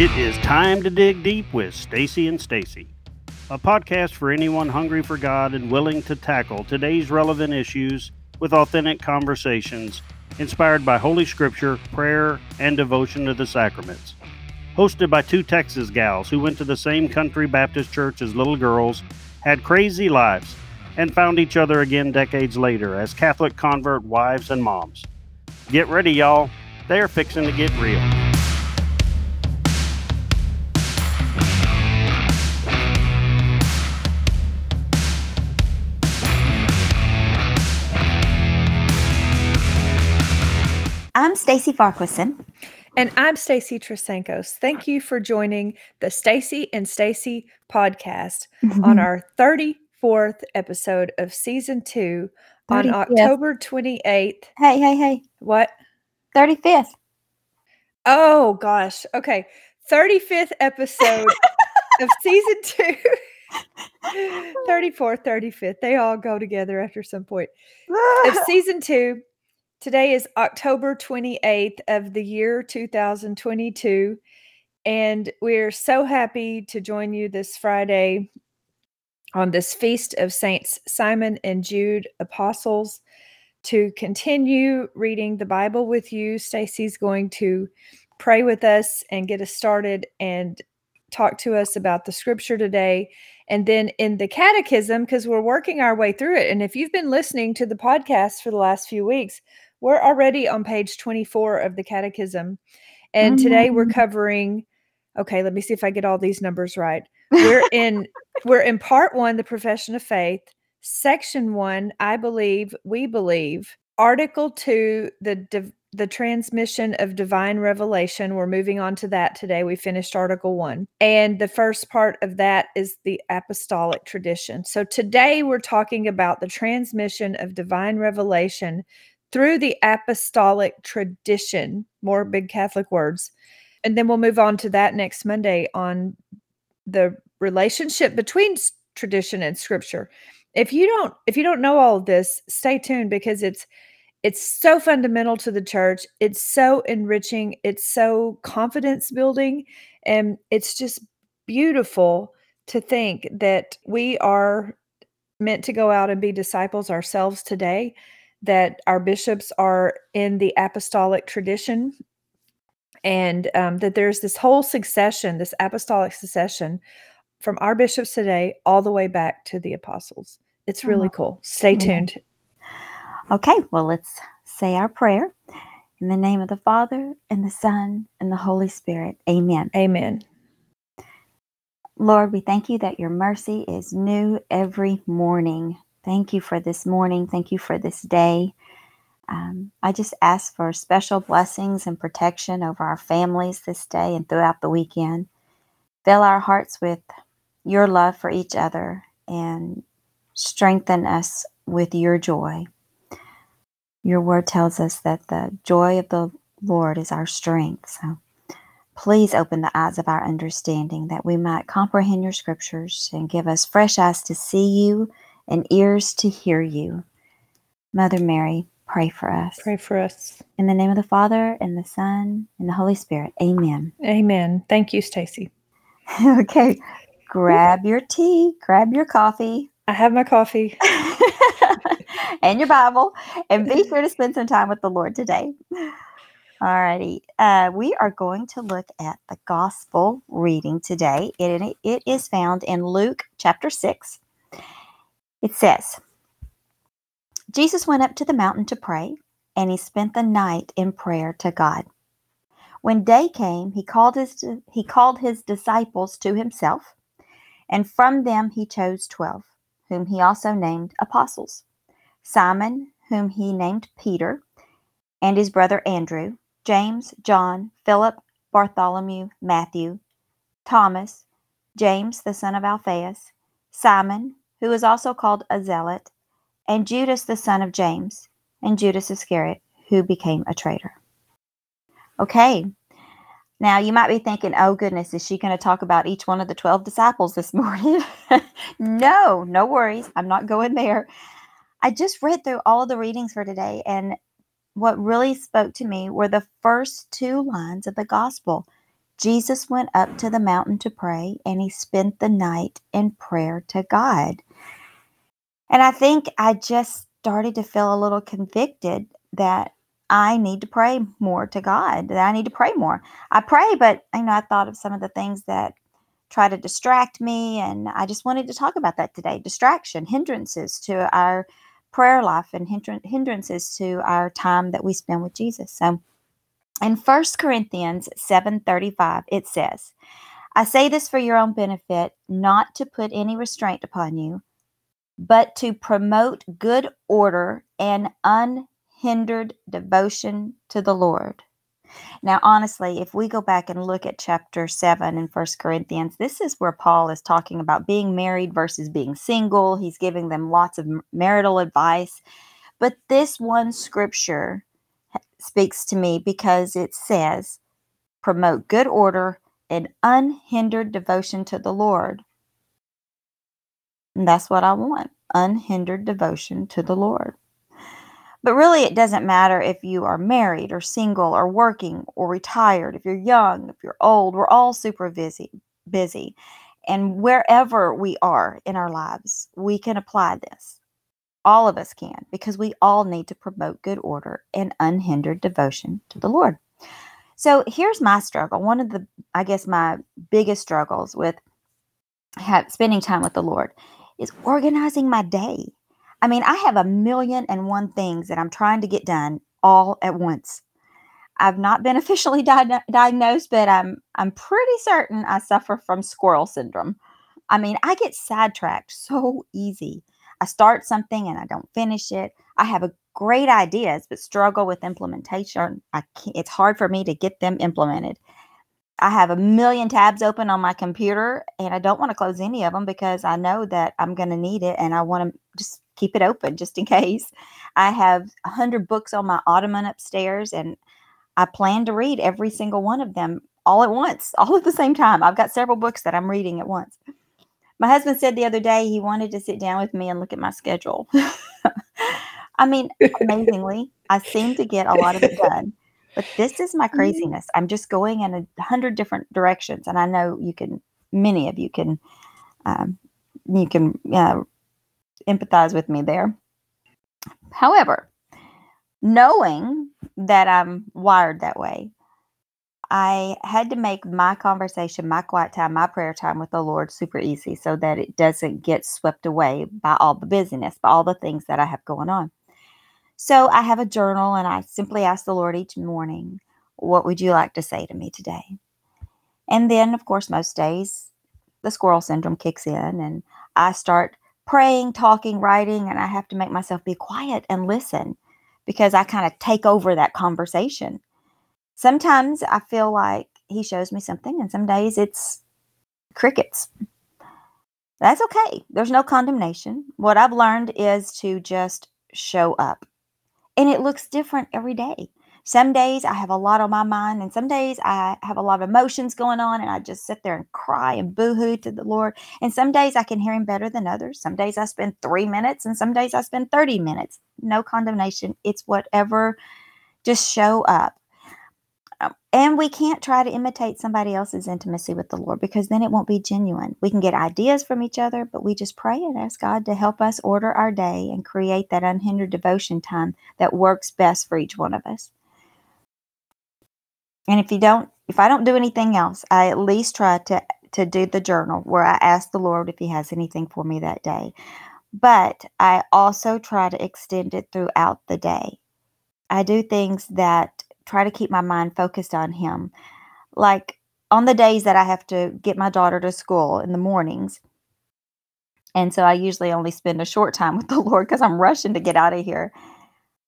It is time to dig deep with Stacy and Stacy, a podcast for anyone hungry for God and willing to tackle today's relevant issues with authentic conversations inspired by Holy Scripture, prayer, and devotion to the sacraments. Hosted by two Texas gals who went to the same country Baptist church as little girls, had crazy lives, and found each other again decades later as Catholic convert wives and moms. Get ready, y'all. They're fixing to get real. I'm Stacy Farquharson. And I'm Stacy Trasancos. Thank you for joining the Stacy and Stacy podcast mm-hmm. on our 34th episode of season two on October 28th. Hey, hey, hey. What? 35th. Oh gosh. Okay. 35th episode of season two. 34th, 35th. They all go together after some point. Of season two. Today is October 28th of the year 2022. And we're so happy to join you this Friday on this feast of Saints Simon and Jude apostles to continue reading the Bible with you. Stacy's going to pray with us and get us started and talk to us about the scripture today. And then in the catechism, because we're working our way through it. And if you've been listening to the podcast for the last few weeks, we're already on page 24 of the catechism. And today we're Mhm. covering, okay, let me see if I get all these numbers right. We're in we're in part 1 the profession of faith, section 1 I believe, we believe, article 2 the div- the transmission of divine revelation. We're moving on to that today. We finished article 1. And the first part of that is the apostolic tradition. So today we're talking about the transmission of divine revelation through the apostolic tradition, more mm-hmm. big Catholic words. And then we'll move on to that next Monday on the relationship between tradition and scripture. If you don't if you don't know all of this, stay tuned because it's it's so fundamental to the church. It's so enriching, it's so confidence building and it's just beautiful to think that we are meant to go out and be disciples ourselves today that our bishops are in the apostolic tradition and um, that there's this whole succession, this apostolic succession from our bishops today all the way back to the apostles. It's really Oh, cool. Stay yeah. tuned. Okay, well, let's say our prayer. In the name of the Father, and the Son, and the Holy Spirit. Amen. Amen. Lord, we thank you that your mercy is new every morning. Thank you for this morning. Thank you for this day. Um, I just ask for special blessings and protection over our families this day and throughout the weekend. Fill our hearts with your love for each other and strengthen us with your joy. Your word tells us that the joy of the Lord is our strength. So please open the eyes of our understanding that we might comprehend your scriptures and give us fresh eyes to see you and ears to hear you. Mother Mary, pray for us. Pray for us. In the name of the Father, and the Son, and the Holy Spirit. Amen. Amen. Thank you, Stacy. okay, grab your tea, grab your coffee, I have my coffee. and your Bible, and be sure to spend some time with the Lord today. Alrighty, uh, we are going to look at the gospel reading today. It, it is found in Luke chapter 6. It says, Jesus went up to the mountain to pray, and he spent the night in prayer to God. When day came, he called his he called his disciples to himself, and from them he chose twelve, whom he also named apostles: Simon, whom he named Peter, and his brother Andrew, James, John, Philip, Bartholomew, Matthew, Thomas, James the son of Alphaeus, Simon, who is also called a zealot, and Judas the son of James, and Judas Iscariot, who became a traitor. Okay. Now you might be thinking, oh goodness, is she going to talk about each one of the 12 disciples this morning? no, no worries. I'm not going there. I just read through all of the readings for today, and what really spoke to me were the first two lines of the gospel Jesus went up to the mountain to pray and he spent the night in prayer to God. And I think I just started to feel a little convicted that I need to pray more to God, that I need to pray more. I pray, but you know, I thought of some of the things that try to distract me, and I just wanted to talk about that today. Distraction, hindrances to our prayer life, and hindrances to our time that we spend with Jesus. So, in First Corinthians seven thirty five, it says, "I say this for your own benefit, not to put any restraint upon you." But to promote good order and unhindered devotion to the Lord. Now, honestly, if we go back and look at chapter 7 in First Corinthians, this is where Paul is talking about being married versus being single. He's giving them lots of marital advice. But this one scripture speaks to me because it says, promote good order and unhindered devotion to the Lord. And that's what I want unhindered devotion to the Lord. But really, it doesn't matter if you are married or single or working or retired, if you're young, if you're old, we're all super busy. busy. And wherever we are in our lives, we can apply this. All of us can, because we all need to promote good order and unhindered devotion to the Lord. So here's my struggle. One of the, I guess, my biggest struggles with have, spending time with the Lord is organizing my day. I mean, I have a million and one things that I'm trying to get done all at once. I've not been officially di- diagnosed, but I'm I'm pretty certain I suffer from squirrel syndrome. I mean, I get sidetracked so easy. I start something and I don't finish it. I have a great ideas, but struggle with implementation. I can't, it's hard for me to get them implemented. I have a million tabs open on my computer and I don't want to close any of them because I know that I'm going to need it and I want to just keep it open just in case. I have 100 books on my ottoman upstairs and I plan to read every single one of them all at once, all at the same time. I've got several books that I'm reading at once. My husband said the other day he wanted to sit down with me and look at my schedule. I mean, amazingly, I seem to get a lot of it done. But this is my mm-hmm. craziness. I'm just going in a hundred different directions, and I know you can. Many of you can. Um, you can uh, empathize with me there. However, knowing that I'm wired that way, I had to make my conversation, my quiet time, my prayer time with the Lord super easy so that it doesn't get swept away by all the busyness, by all the things that I have going on. So I have a journal and I simply ask the Lord each morning, What would you like to say to me today? And then, of course, most days the squirrel syndrome kicks in and I start praying, talking, writing, and I have to make myself be quiet and listen because I kind of take over that conversation. Sometimes I feel like he shows me something, and some days it's crickets. That's okay. There's no condemnation. What I've learned is to just show up and it looks different every day. Some days I have a lot on my mind, and some days I have a lot of emotions going on, and I just sit there and cry and boohoo to the Lord. And some days I can hear Him better than others. Some days I spend three minutes, and some days I spend 30 minutes. No condemnation. It's whatever, just show up. Um, and we can't try to imitate somebody else's intimacy with the Lord because then it won't be genuine. We can get ideas from each other, but we just pray and ask God to help us order our day and create that unhindered devotion time that works best for each one of us. And if you don't, if I don't do anything else, I at least try to to do the journal where I ask the Lord if He has anything for me that day. But I also try to extend it throughout the day. I do things that try to keep my mind focused on him. Like on the days that I have to get my daughter to school in the mornings. And so I usually only spend a short time with the Lord because I'm rushing to get out of here.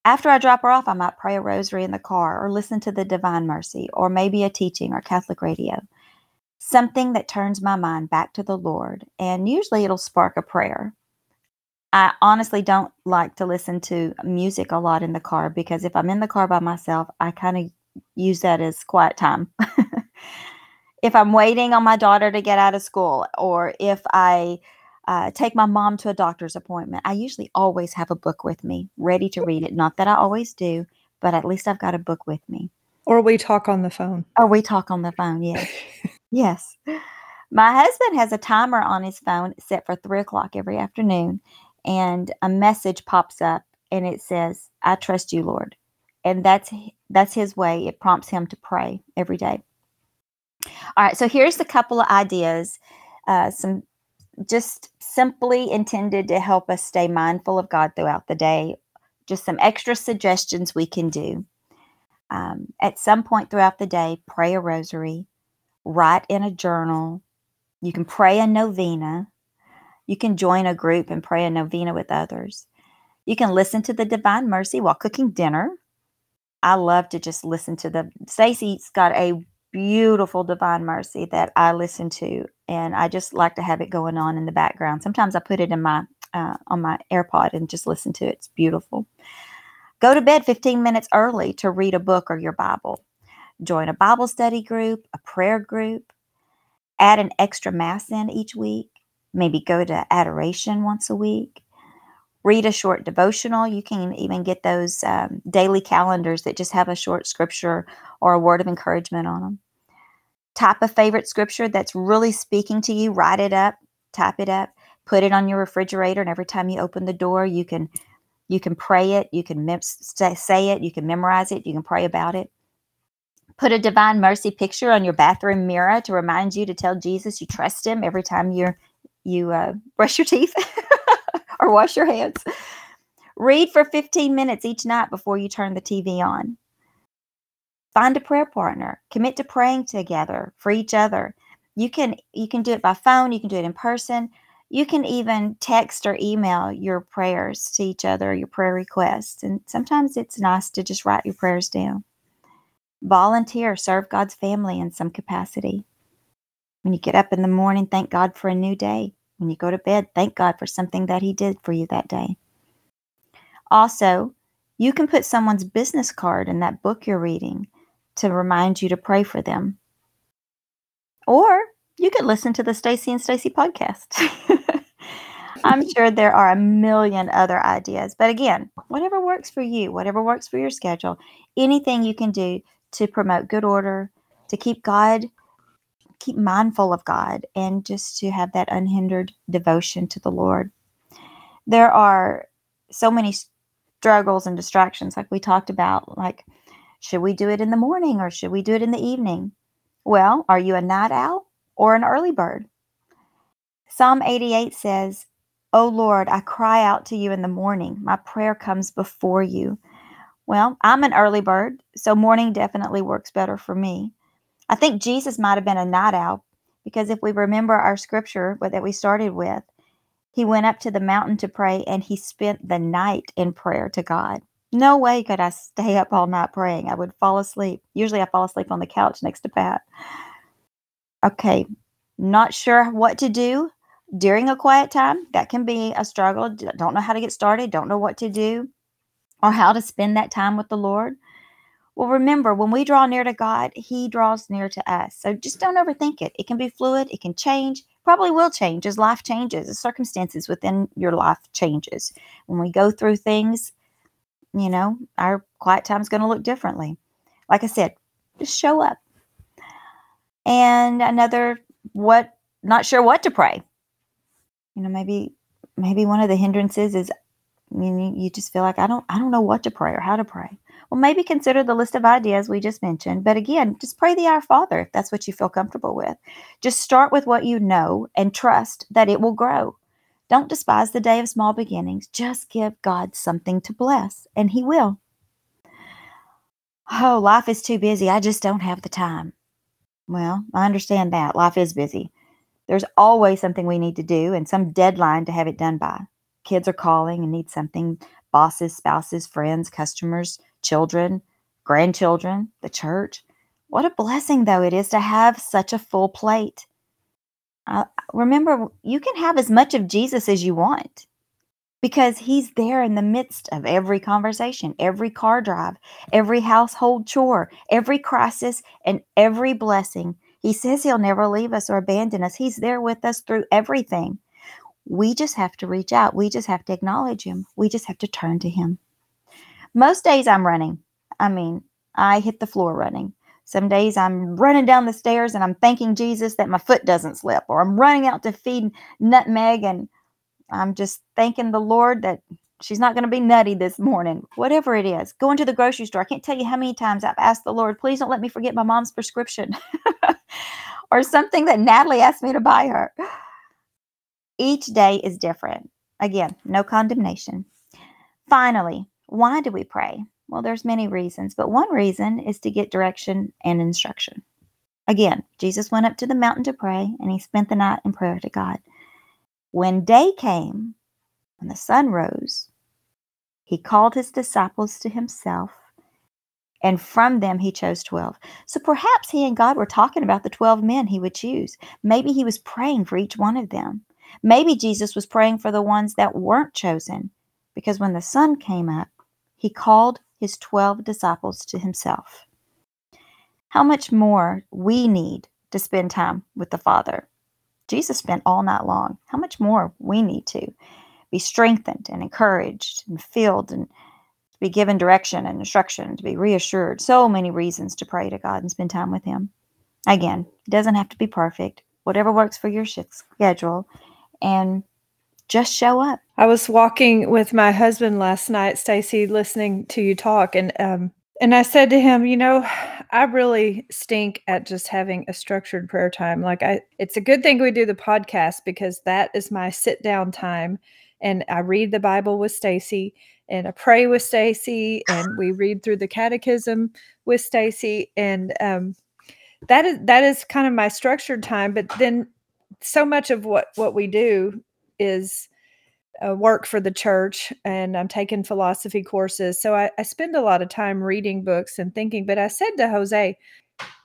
After I drop her off, I might pray a rosary in the car or listen to the Divine Mercy or maybe a teaching or Catholic radio. Something that turns my mind back to the Lord. And usually it'll spark a prayer. I honestly don't like to listen to music a lot in the car because if I'm in the car by myself, I kind of use that as quiet time. if I'm waiting on my daughter to get out of school, or if I uh, take my mom to a doctor's appointment, I usually always have a book with me, ready to read it. Not that I always do, but at least I've got a book with me. Or we talk on the phone. Or we talk on the phone, yes. yes. My husband has a timer on his phone set for three o'clock every afternoon, and a message pops up and it says, I trust you, Lord. And that's that's his way. It prompts him to pray every day. All right, so here's a couple of ideas, uh, some just simply intended to help us stay mindful of God throughout the day. Just some extra suggestions we can do. Um, at some point throughout the day, pray a rosary, write in a journal. You can pray a novena. You can join a group and pray a novena with others. You can listen to the Divine Mercy while cooking dinner. I love to just listen to the. Stacy's got a beautiful Divine Mercy that I listen to, and I just like to have it going on in the background. Sometimes I put it in my uh, on my AirPod and just listen to it. It's beautiful. Go to bed 15 minutes early to read a book or your Bible. Join a Bible study group, a prayer group. Add an extra Mass in each week. Maybe go to adoration once a week. Read a short devotional. You can even get those um, daily calendars that just have a short scripture or a word of encouragement on them. Type a favorite scripture that's really speaking to you. Write it up, type it up, put it on your refrigerator, and every time you open the door, you can you can pray it, you can mem- say it, you can memorize it, you can pray about it. Put a divine mercy picture on your bathroom mirror to remind you to tell Jesus you trust him every time you you uh, brush your teeth or wash your hands. Read for 15 minutes each night before you turn the TV on. Find a prayer partner. Commit to praying together for each other. You can you can do it by phone, you can do it in person. You can even text or email your prayers to each other, your prayer requests. And sometimes it's nice to just write your prayers down. Volunteer, serve God's family in some capacity. When you get up in the morning, thank God for a new day. When you go to bed, thank God for something that He did for you that day. Also, you can put someone's business card in that book you're reading to remind you to pray for them. Or you could listen to the Stacy and Stacy podcast. I'm sure there are a million other ideas, but again, whatever works for you, whatever works for your schedule, anything you can do to promote good order, to keep God, keep mindful of God, and just to have that unhindered devotion to the Lord. There are so many struggles and distractions, like we talked about, like should we do it in the morning or should we do it in the evening? Well, are you a night owl? or an early bird. Psalm 88 says, O Lord, I cry out to you in the morning. My prayer comes before you. Well, I'm an early bird, so morning definitely works better for me. I think Jesus might have been a night owl because if we remember our scripture that we started with, he went up to the mountain to pray and he spent the night in prayer to God. No way could I stay up all night praying. I would fall asleep. Usually I fall asleep on the couch next to Pat. Okay, not sure what to do during a quiet time. That can be a struggle. Don't know how to get started, don't know what to do, or how to spend that time with the Lord. Well, remember, when we draw near to God, He draws near to us. So just don't overthink it. It can be fluid, it can change, probably will change as life changes, as circumstances within your life changes. When we go through things, you know, our quiet time is going to look differently. Like I said, just show up and another what not sure what to pray you know maybe maybe one of the hindrances is you, you just feel like i don't i don't know what to pray or how to pray. Well maybe consider the list of ideas we just mentioned but again just pray the our father if that's what you feel comfortable with. Just start with what you know and trust that it will grow. Don't despise the day of small beginnings. Just give god something to bless and he will. Oh life is too busy. I just don't have the time. Well, I understand that. Life is busy. There's always something we need to do and some deadline to have it done by. Kids are calling and need something. Bosses, spouses, friends, customers, children, grandchildren, the church. What a blessing, though, it is to have such a full plate. Uh, remember, you can have as much of Jesus as you want because he's there in the midst of every conversation, every car drive, every household chore, every crisis, and every blessing. He says he'll never leave us or abandon us. He's there with us through everything. We just have to reach out. We just have to acknowledge him. We just have to turn to him. Most days I'm running. I mean, I hit the floor running. Some days I'm running down the stairs and I'm thanking Jesus that my foot doesn't slip, or I'm running out to feed Nutmeg and I'm just thanking the Lord that she's not going to be nutty this morning. Whatever it is, going to the grocery store. I can't tell you how many times I've asked the Lord, please don't let me forget my mom's prescription or something that Natalie asked me to buy her. Each day is different. Again, no condemnation. Finally, why do we pray? Well, there's many reasons, but one reason is to get direction and instruction. Again, Jesus went up to the mountain to pray and he spent the night in prayer to God. When day came, when the sun rose, he called his disciples to himself, and from them he chose 12. So perhaps he and God were talking about the 12 men he would choose. Maybe he was praying for each one of them. Maybe Jesus was praying for the ones that weren't chosen, because when the sun came up, he called his 12 disciples to himself. How much more we need to spend time with the Father. Jesus spent all night long. How much more we need to be strengthened and encouraged and filled and be given direction and instruction, to be reassured. So many reasons to pray to God and spend time with Him. Again, it doesn't have to be perfect. Whatever works for your schedule, and just show up. I was walking with my husband last night, Stacy, listening to you talk, and um, and I said to him, you know, I really stink at just having a structured prayer time. Like I, it's a good thing we do the podcast because that is my sit down time, and I read the Bible with Stacy, and I pray with Stacy, and we read through the Catechism with Stacy, and um, that is that is kind of my structured time. But then, so much of what what we do is uh, work for the church and I'm taking philosophy courses. So I, I spend a lot of time reading books and thinking. But I said to Jose,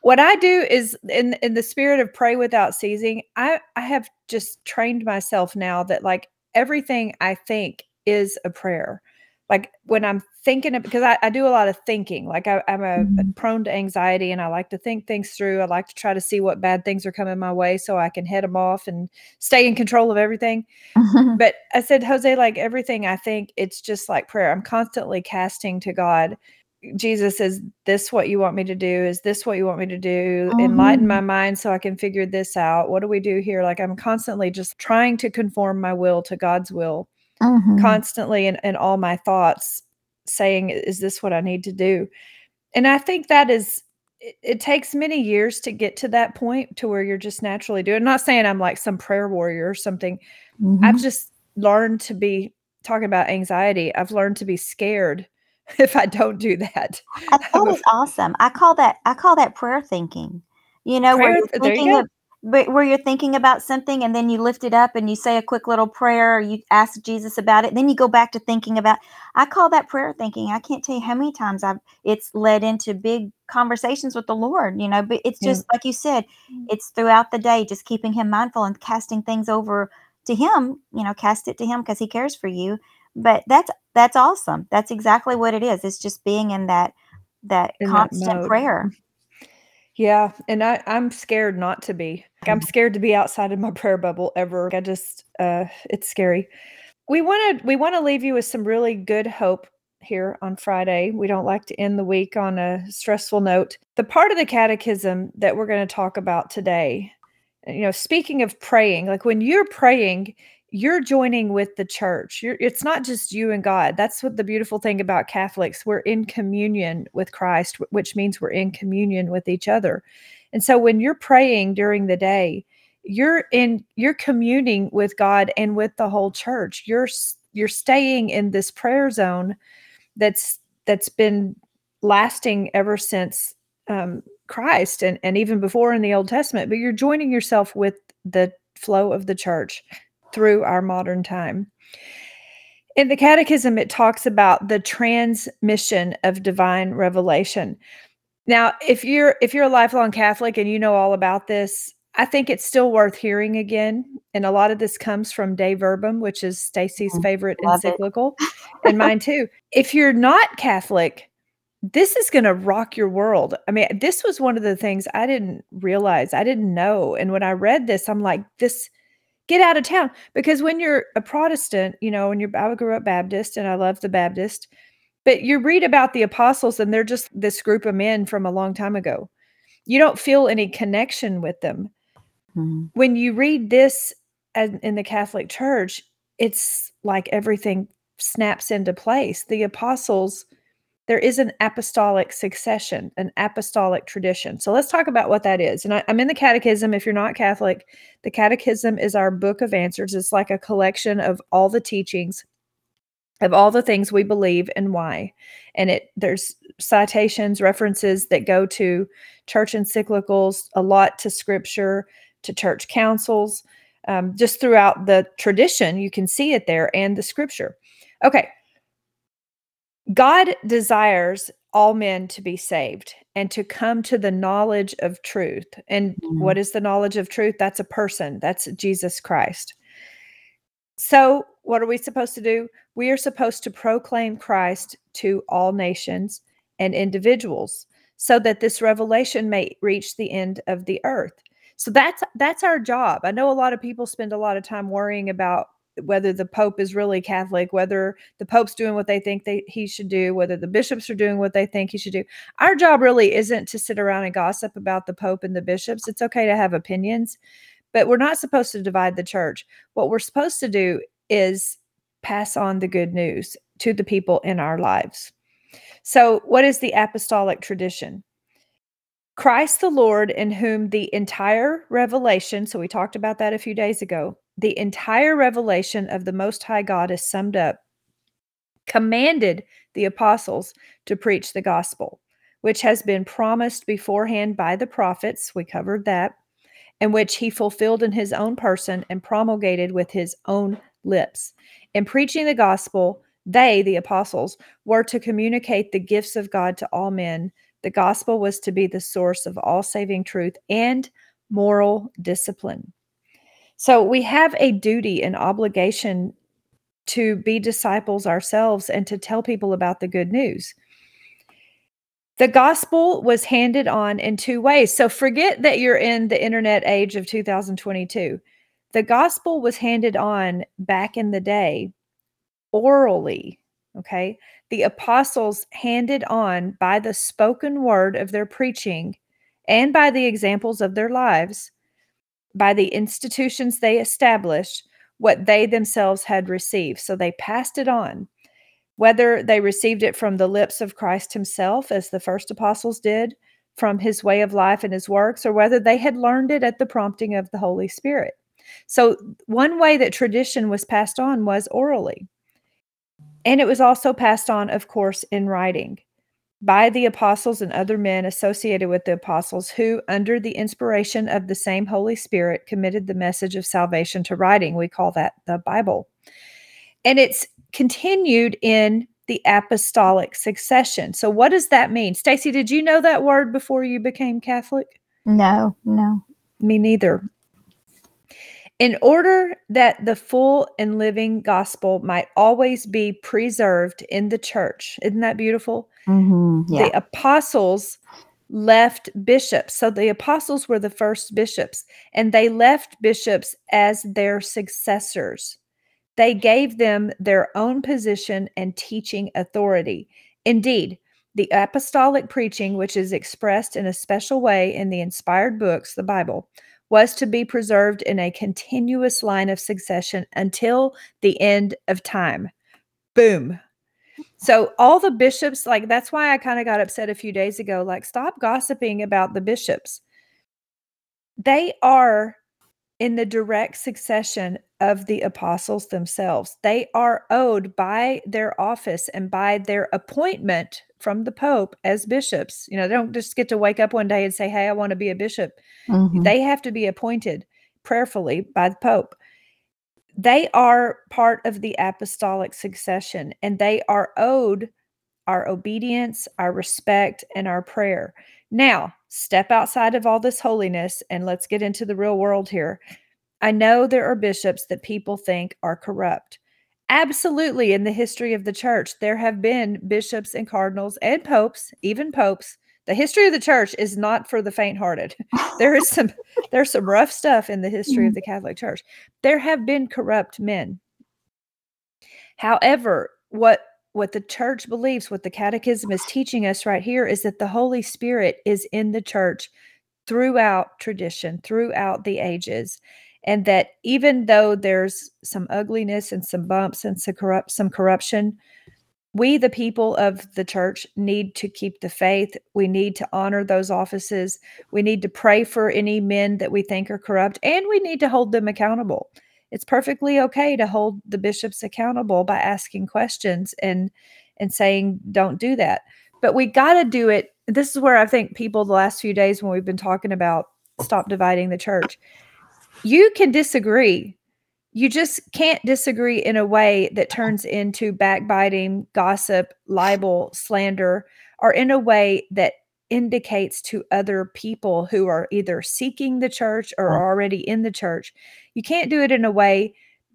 what I do is in in the spirit of pray without ceasing, I, I have just trained myself now that like everything I think is a prayer like when I'm thinking of, because I, I do a lot of thinking, like I, am a, Mhm. prone to anxiety and I like to think things through. I like to try to see what bad things are coming my way so I can head them off and stay in control of everything. But I said, Jose, like everything I think, it's just like prayer. I'm constantly casting to God. Jesus, is this what you want me to do? Is this what you want me to do? Enlighten my mind so I can figure this out. What do we do here? Like I'm constantly just trying to conform my will to God's will Mhm. constantly in, in all my thoughts saying is this what i need to do and i think that is it, it takes many years to get to that point to where you're just naturally doing I'm not saying i'm like some prayer warrior or something Mhm. i've just learned to be talking about anxiety i've learned to be scared if i don't do that I, that is awesome. I call that I call that prayer thinking. You know, where you're there you of, where you're thinking about something and then you lift it up and you say a quick little prayer or you ask Jesus about it. Then you go back to thinking about. I call that prayer thinking. I can't tell you how many times I've it's led into big conversations with the Lord. You know, but it's just like you said, Mm. it's throughout the day, just keeping Him mindful and casting things over to Him. You know, cast it to Him because He cares for you. But that's that's awesome. That's exactly what it is. It's just being in that that In constant mode. prayer. Yeah, and I I'm scared not to be. Like, I'm scared to be outside of my prayer bubble ever. I just uh it's scary. We want to we want to leave you with some really good hope here on Friday. We don't like to end the week on a stressful note. The part of the catechism that we're going to talk about today, you know, speaking of praying, like when you're praying, you're joining with the church. You're, it's not just you and God. That's what the beautiful thing about Catholics. We're in communion with Christ, which means we're in communion with each other. And so when you're praying during the day, you're in you're communing with God and with the whole church. You're you're staying in this prayer zone that's that's been lasting ever since um, Christ and and even before in the Old Testament. But you're joining yourself with the flow of the church through our modern time. In the Catechism, it talks about the transmission of divine revelation. Now, if you're if you're a lifelong Catholic and you know all about this, I think it's still worth hearing again. And a lot of this comes from Dei Verbum, which is Stacy's Mhm. favorite Love encyclical, and mine too. If you're not Catholic, this is going to rock your world. I mean, this was one of the things I didn't realize, I didn't know. And when I read this, I'm like, this get out of town because when you're a Protestant, you know, when you're I grew up Baptist and I love the Baptist, But you read about the apostles, and they're just this group of men from a long time ago. You don't feel any connection with them. Mhm. When you read this in the Catholic Church, it's like everything snaps into place. The apostles, there is an apostolic succession, an apostolic tradition. So let's talk about what that is. And I, I'm in the Catechism. If you're not Catholic, the Catechism is our book of answers. It's like a collection of all the teachings of all the things we believe and why. And it there's citations, references that go to church encyclicals, a lot to scripture, to church councils, um, just throughout the tradition. You can see it there and the scripture. Okay. God desires all men to be saved and to come to the knowledge of truth. And Mhm. what is the knowledge of truth? That's a person, that's Jesus Christ. So, what are we supposed to do? We are supposed to proclaim Christ to all nations and individuals so that this revelation may reach the end of the earth. So that's that's our job. I know a lot of people spend a lot of time worrying about whether the pope is really catholic, whether the pope's doing what they think they, he should do, whether the bishops are doing what they think he should do. Our job really isn't to sit around and gossip about the pope and the bishops. It's okay to have opinions, but we're not supposed to divide the church. What we're supposed to do is pass on the good news to the people in our lives. So, what is the apostolic tradition? Christ the Lord, in whom the entire revelation, so we talked about that a few days ago, the entire revelation of the Most High God is summed up, commanded the apostles to preach the gospel, which has been promised beforehand by the prophets. We covered that, and which he fulfilled in his own person and promulgated with his own lips. In preaching the gospel, they, the apostles, were to communicate the gifts of God to all men. The gospel was to be the source of all saving truth and moral discipline. So we have a duty and obligation to be disciples ourselves and to tell people about the good news. The gospel was handed on in two ways. So forget that you're in the internet age of 2022. The gospel was handed on back in the day orally. Okay. The apostles handed on by the spoken word of their preaching and by the examples of their lives, by the institutions they established, what they themselves had received. So they passed it on. Whether they received it from the lips of Christ himself, as the first apostles did, from his way of life and his works, or whether they had learned it at the prompting of the Holy Spirit. So, one way that tradition was passed on was orally. And it was also passed on, of course, in writing by the apostles and other men associated with the apostles who, under the inspiration of the same Holy Spirit, committed the message of salvation to writing. We call that the Bible. And it's continued in the apostolic succession. So, what does that mean? Stacy, did you know that word before you became Catholic? No, no. Me neither. In order that the full and living gospel might always be preserved in the church, isn't that beautiful? hmm Yeah. The apostles left bishops. So the apostles were the first bishops, and they left bishops as their successors. They gave them their own position and teaching authority. Indeed, the apostolic preaching, which is expressed in a special way in the inspired books, the Bible, was to be preserved in a continuous line of succession until the end of time. Boom. So, all the bishops, like that's why I kind of got upset a few days ago. Like, stop gossiping about the bishops. They are in the direct succession of the apostles themselves. They are owed by their office and by their appointment from the Pope as bishops. You know, they don't just get to wake up one day and say, Hey, I want to be a bishop. Mhm. They have to be appointed prayerfully by the Pope. They are part of the apostolic succession and they are owed our obedience, our respect, and our prayer. Now, step outside of all this holiness and let's get into the real world here. I know there are bishops that people think are corrupt. Absolutely, in the history of the church, there have been bishops and cardinals and popes, even popes. The history of the church is not for the faint-hearted. There is some there's some rough stuff in the history of mm-hmm. the Catholic Church. There have been corrupt men. However, what what the church believes, what the catechism is teaching us right here is that the Holy Spirit is in the church throughout tradition, throughout the ages. And that even though there's some ugliness and some bumps and some corrupt some corruption, we the people of the church need to keep the faith. We need to honor those offices. We need to pray for any men that we think are corrupt and we need to hold them accountable. It's perfectly okay to hold the bishops accountable by asking questions and and saying don't do that. But we got to do it this is where I think people the last few days when we've been talking about stop dividing the church, you can disagree. You just can't disagree in a way that turns into backbiting, gossip, libel, slander, or in a way that indicates to other people who are either seeking the church or are already in the church. You can't do it in a way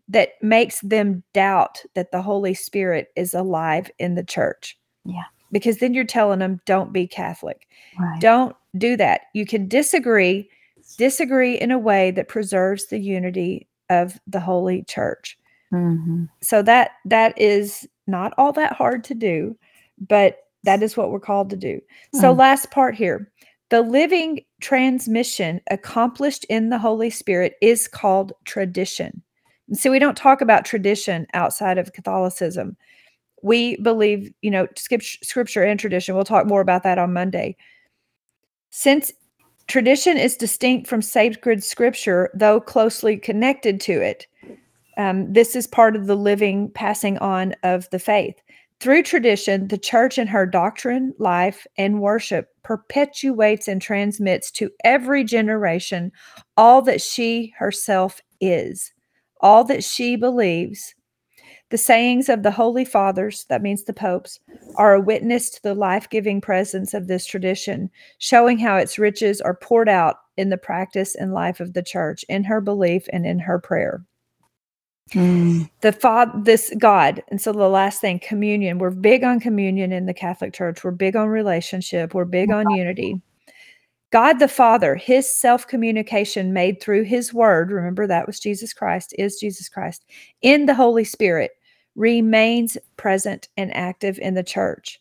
that makes them doubt that the Holy Spirit is alive in the church. Yeah because then you're telling them don't be Catholic. Right. Don't do that. You can disagree, disagree in a way that preserves the unity of the Holy Church. Mhm. So that that is not all that hard to do, but that is what we're called to do. So Mm. last part here. The living transmission accomplished in the Holy Spirit is called tradition. So we don't talk about tradition outside of Catholicism we believe, you know, scripture and tradition. We'll talk more about that on Monday. Since tradition is distinct from sacred scripture, though closely connected to it, um, this is part of the living passing on of the faith. Through tradition, the church in her doctrine, life, and worship perpetuates and transmits to every generation all that she herself is, all that she believes, the sayings of the Holy Fathers, that means the popes, are a witness to the life giving presence of this tradition, showing how its riches are poured out in the practice and life of the church, in her belief and in her prayer. Mm. The Father, this God, and so the last thing, communion. We're big on communion in the Catholic Church. We're big on relationship. We're big on unity. God the Father, his self communication made through his word, remember that was Jesus Christ, is Jesus Christ, in the Holy Spirit, remains present and active in the church.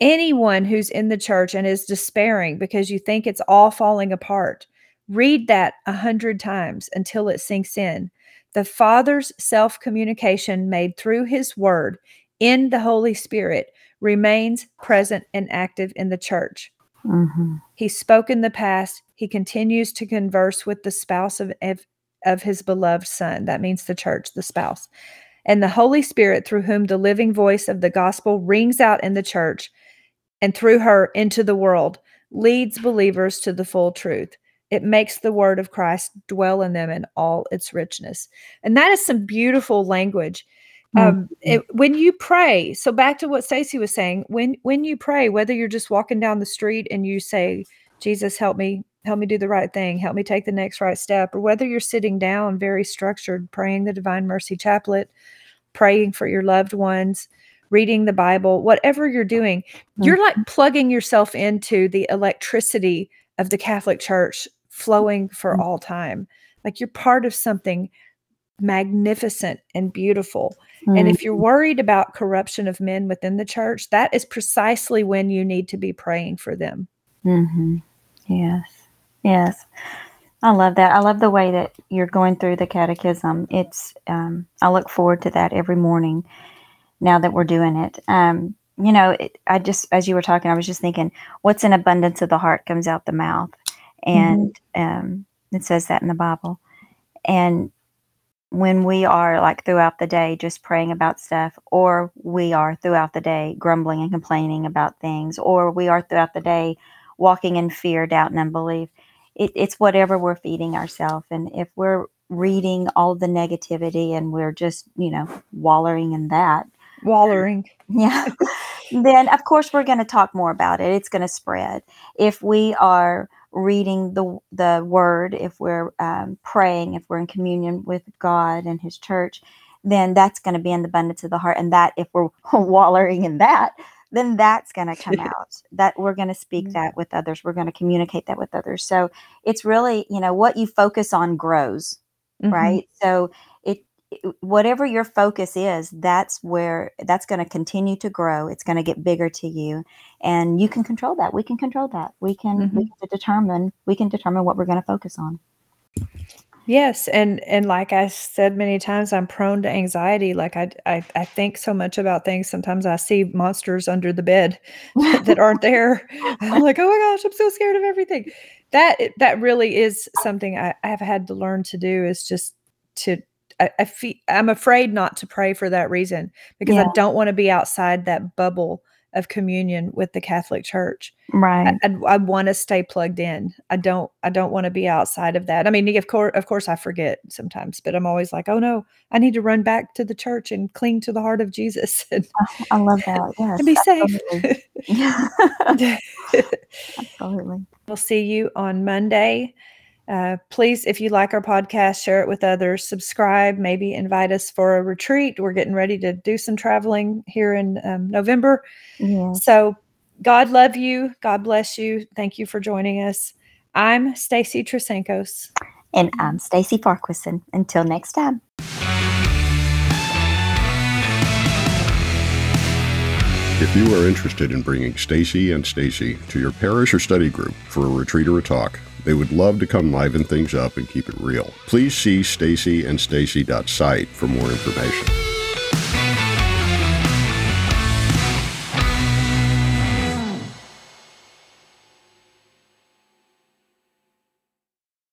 Anyone who's in the church and is despairing because you think it's all falling apart, read that a hundred times until it sinks in. The Father's self communication made through his word in the Holy Spirit remains present and active in the church. Mhm. He spoke in the past. He continues to converse with the spouse of, of, of his beloved son. That means the church, the spouse. And the Holy Spirit, through whom the living voice of the gospel rings out in the church and through her into the world, leads believers to the full truth. It makes the word of Christ dwell in them in all its richness. And that is some beautiful language. Um, it, when you pray, so back to what Stacy was saying, when when you pray, whether you're just walking down the street and you say, Jesus, help me, help me do the right thing, help me take the next right step, or whether you're sitting down very structured, praying the Divine Mercy Chaplet, praying for your loved ones, reading the Bible, whatever you're doing, you're like plugging yourself into the electricity of the Catholic Church flowing for Mm. all time. Like you're part of something magnificent and beautiful. And Mm. if you're worried about corruption of men within the church, that is precisely when you need to be praying for them. Mhm. Yes. Yes. I love that. I love the way that you're going through the catechism. It's um, I look forward to that every morning. Now that we're doing it, um, you know, it, I just as you were talking, I was just thinking, what's in abundance of the heart comes out the mouth, and um, it says that in the Bible. And when we are like throughout the day just praying about stuff, or we are throughout the day grumbling and complaining about things, or we are throughout the day walking in fear, doubt, and unbelief. It, it's whatever we're feeding ourselves. And if we're reading all the negativity and we're just, you know, wallowing in that, Wallering. yeah, then of course we're going to talk more about it. It's going to spread. If we are reading the the word, if we're um, praying, if we're in communion with God and His church, then that's going to be in the abundance of the heart. And that if we're wallowing in that, then that's going to come out. That we're going to speak Mhm. that with others. We're going to communicate that with others. So it's really, you know, what you focus on grows Mhm. right so it whatever your focus is, that's where that's going to continue to grow. It's going to get bigger to you, and you can control that. We can control that. We can Mhm. we can determine we can determine what we're going to focus on. Yes, and and like I said many times, I'm prone to anxiety. Like I I, I think so much about things. Sometimes I see monsters under the bed that aren't there. I'm like, oh my gosh, I'm so scared of everything. That that really is something I, I have had to learn to do. Is just to I, I feel I'm afraid not to pray for that reason because I Yeah. don't want to be outside that bubble of communion with the Catholic Church. Right. I, I, want to stay plugged in. I don't. I don't want to be outside of that. I mean, of course, of course, I forget sometimes, but I'm always like, oh no, I need to run back to the church and cling to the heart of Jesus and, ah, I love that. Yes. and be absolutely. safe. absolutely. we'll see you on Monday. Uh, please, if you like our podcast, share it with others. Subscribe. Maybe invite us for a retreat. We're getting ready to do some traveling here in um, November. Yes. So, God love you. God bless you. Thank you for joining us. I'm Stacy Trasancos. And I'm Stacy Farquharson. Until next time. If you are interested in bringing Stacy and Stacy to your parish or study group for a retreat or a talk, they would love to come liven things up and keep it real. Please see stacyandstacy.site for more information.